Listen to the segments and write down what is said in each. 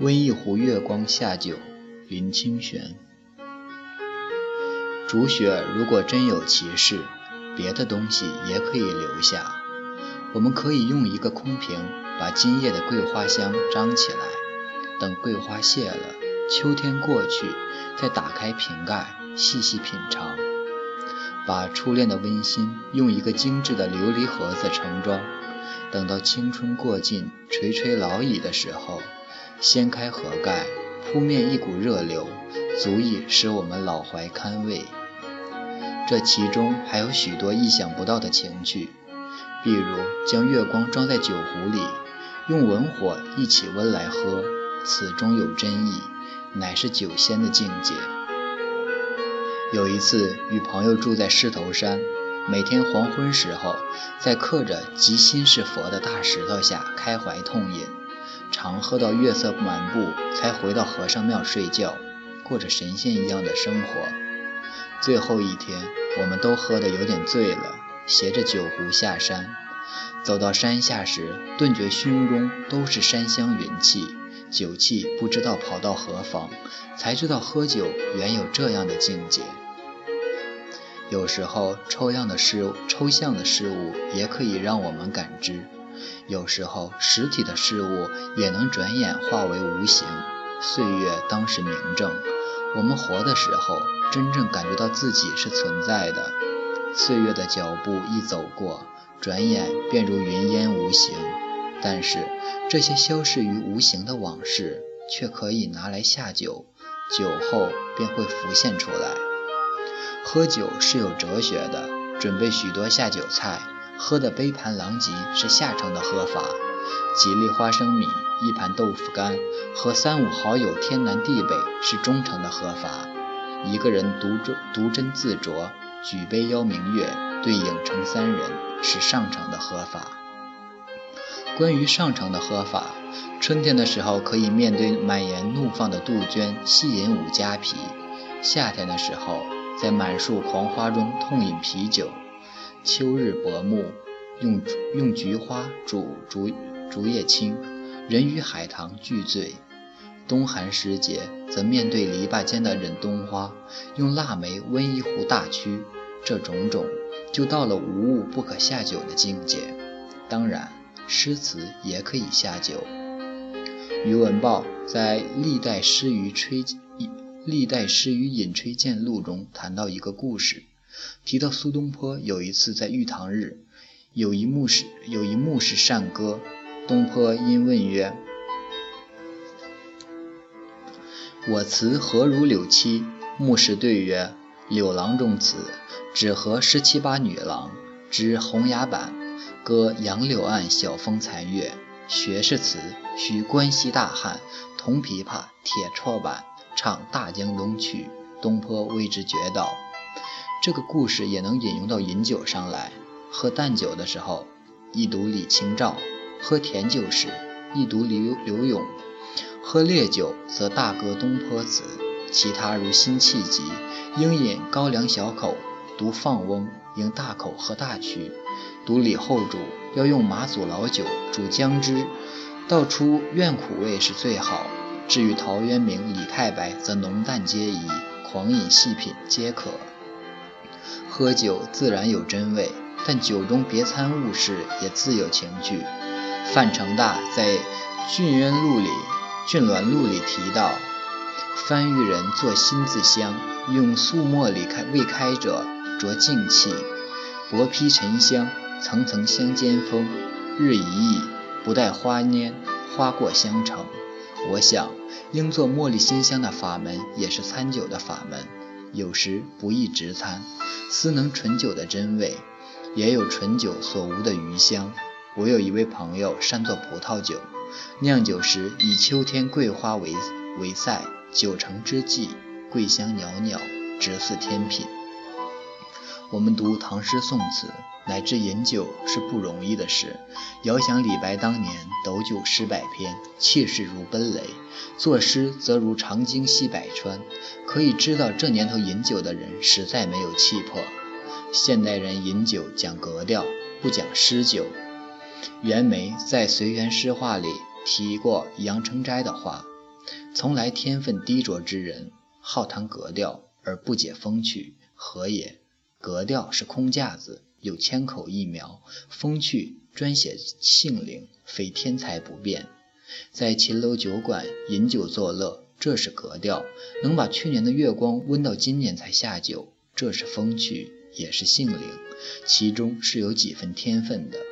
温一壶月光下酒，林清玄。竹雪如果真有其事，别的东西也可以留下。我们可以用一个空瓶把今夜的桂花香张起来，等桂花谢了，秋天过去，再打开瓶盖细细品尝。把初恋的温馨用一个精致的琉璃盒子盛装，等到青春过尽、垂垂老矣的时候，掀开盒盖，扑面一股热流，足以使我们老怀堪慰。这其中还有许多意想不到的情趣，比如将月光装在酒壶里，用文火一起温来喝，此中有真意，乃是酒仙的境界。有一次与朋友住在狮头山，每天黄昏时候，在刻着“即心是佛”的大石头下开怀痛饮，常喝到月色满布，才回到和尚庙睡觉，过着神仙一样的生活。最后一天，我们都喝得有点醉了，携着酒壶下山。走到山下时，顿觉胸中都是山香云气，酒气不知道跑到何方，才知道喝酒原有这样的境界。有时候，抽象的事，抽象的事物也可以让我们感知；有时候，实体的事物也能转眼化为无形。岁月当是明证，我们活的时候，真正感觉到自己是存在的。岁月的脚步一走过，转眼便如云烟无形。但是，这些消逝于无形的往事，却可以拿来下酒，酒后便会浮现出来。喝酒是有哲学的，准备许多下酒菜，喝的杯盘狼藉是下乘的喝法；几粒花生米、一盘豆腐干和三五好友天南地北是中乘的喝法；一个人独酌独斟自酌，举杯邀明月，对影成三人是上乘的喝法。关于上乘的喝法，春天的时候可以面对满眼怒放的杜鹃细饮五加皮；夏天的时候。在满树黄花中痛饮啤酒，秋日薄暮，用用菊花煮竹竹叶青，人与海棠俱醉；冬寒时节，则面对篱笆间的忍冬花，用腊梅温一壶大曲。这种种，就到了无物不可下酒的境界。当然，诗词也可以下酒。宇文豹在《历代诗余吹》。历代诗与饮吹荐录中谈到一个故事，提到苏东坡有一次在玉堂日，有一牧师有一牧师善歌，东坡因问曰：“我词何如柳妻？”牧师对曰：“柳郎中词，只合十七八女郎，知红牙板，歌杨柳岸晓风残月。学士词，须关西大汉，铜琵琶，铁绰板。”唱《大江东去》，东坡为之绝倒。这个故事也能引用到饮酒上来。喝淡酒的时候，一读李清照；喝甜酒时，一读刘刘永；喝烈酒则大歌东坡词。其他如辛弃疾，应饮高粱小口；读放翁，应大口喝大曲；读李后主，要用马祖老酒煮姜汁，倒出怨苦味是最好。至于陶渊明、李太白，则浓淡皆宜，狂饮细品皆可。喝酒自然有真味，但酒中别参物事，也自有情趣。范成大在《俊渊录》里，《俊鸾录》里提到：番禺人作新字香，用素墨里开未开者着净气，薄披沉香，层层香间风，日已矣，不待花蔫，花过香成。我想。应做茉莉馨香的法门，也是参酒的法门。有时不宜直参，思能醇酒的真味，也有醇酒所无的余香。我有一位朋友善做葡萄酒，酿酒时以秋天桂花为为塞，酒成之际，桂香袅袅，直似天品。我们读唐诗宋词，乃至饮酒是不容易的事。遥想李白当年斗酒诗百篇，气势如奔雷；作诗则如长鲸吸百川，可以知道这年头饮酒的人实在没有气魄。现代人饮酒讲格调，不讲诗酒。袁枚在《随园诗话》里提过杨成斋的话：“从来天分低浊之人，好谈格调而不解风趣，何也？格调是空架子，有千口一苗；风趣专写性灵，非天才不变。在秦楼酒馆饮酒作乐，这是格调；能把去年的月光温到今年才下酒，这是风趣，也是性灵，其中是有几分天分的。《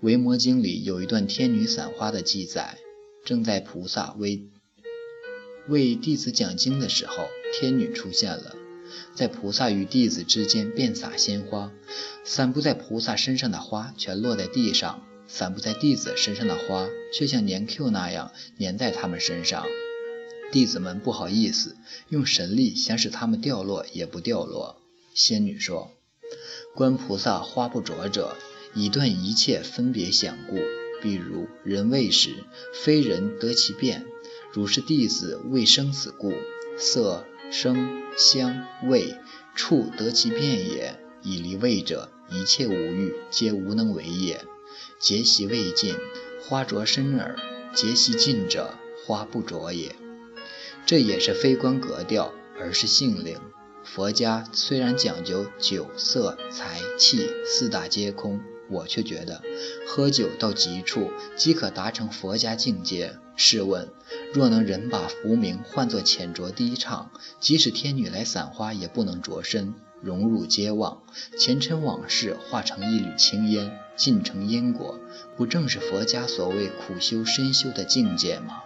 维摩经》里有一段天女散花的记载：正在菩萨为为弟子讲经的时候，天女出现了，在菩萨与弟子之间遍撒鲜花，散布在菩萨身上的花全落在地上。散布在弟子身上的花，却像粘 Q 那样粘在他们身上。弟子们不好意思，用神力想使它们掉落也不掉落。仙女说：“观菩萨花不着者，以断一切分别想故。比如人未时，非人得其变；如是弟子为生死故，色声香味触得其变也。以离味者，一切无欲，皆无能为也。”结习未尽，花着身耳；结习尽者，花不着也。这也是非观格调，而是性灵。佛家虽然讲究酒色财气四大皆空，我却觉得喝酒到极处即可达成佛家境界。试问，若能人把浮名换作浅酌低唱，即使天女来散花，也不能着身。融入皆忘，前尘往事化成一缕青烟，尽成因果，不正是佛家所谓苦修深修的境界吗？